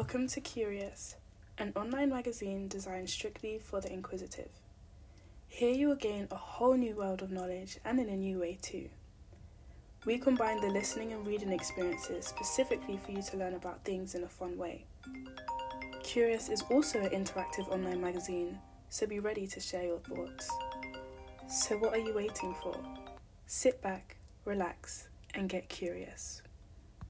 Welcome to Curious, an online magazine designed strictly for the inquisitive. Here you will gain a whole new world of knowledge and in a new way too. We combine the listening and reading experiences specifically for you to learn about things in a fun way. Curious is also an interactive online magazine, so be ready to share your thoughts. So, what are you waiting for? Sit back, relax, and get curious.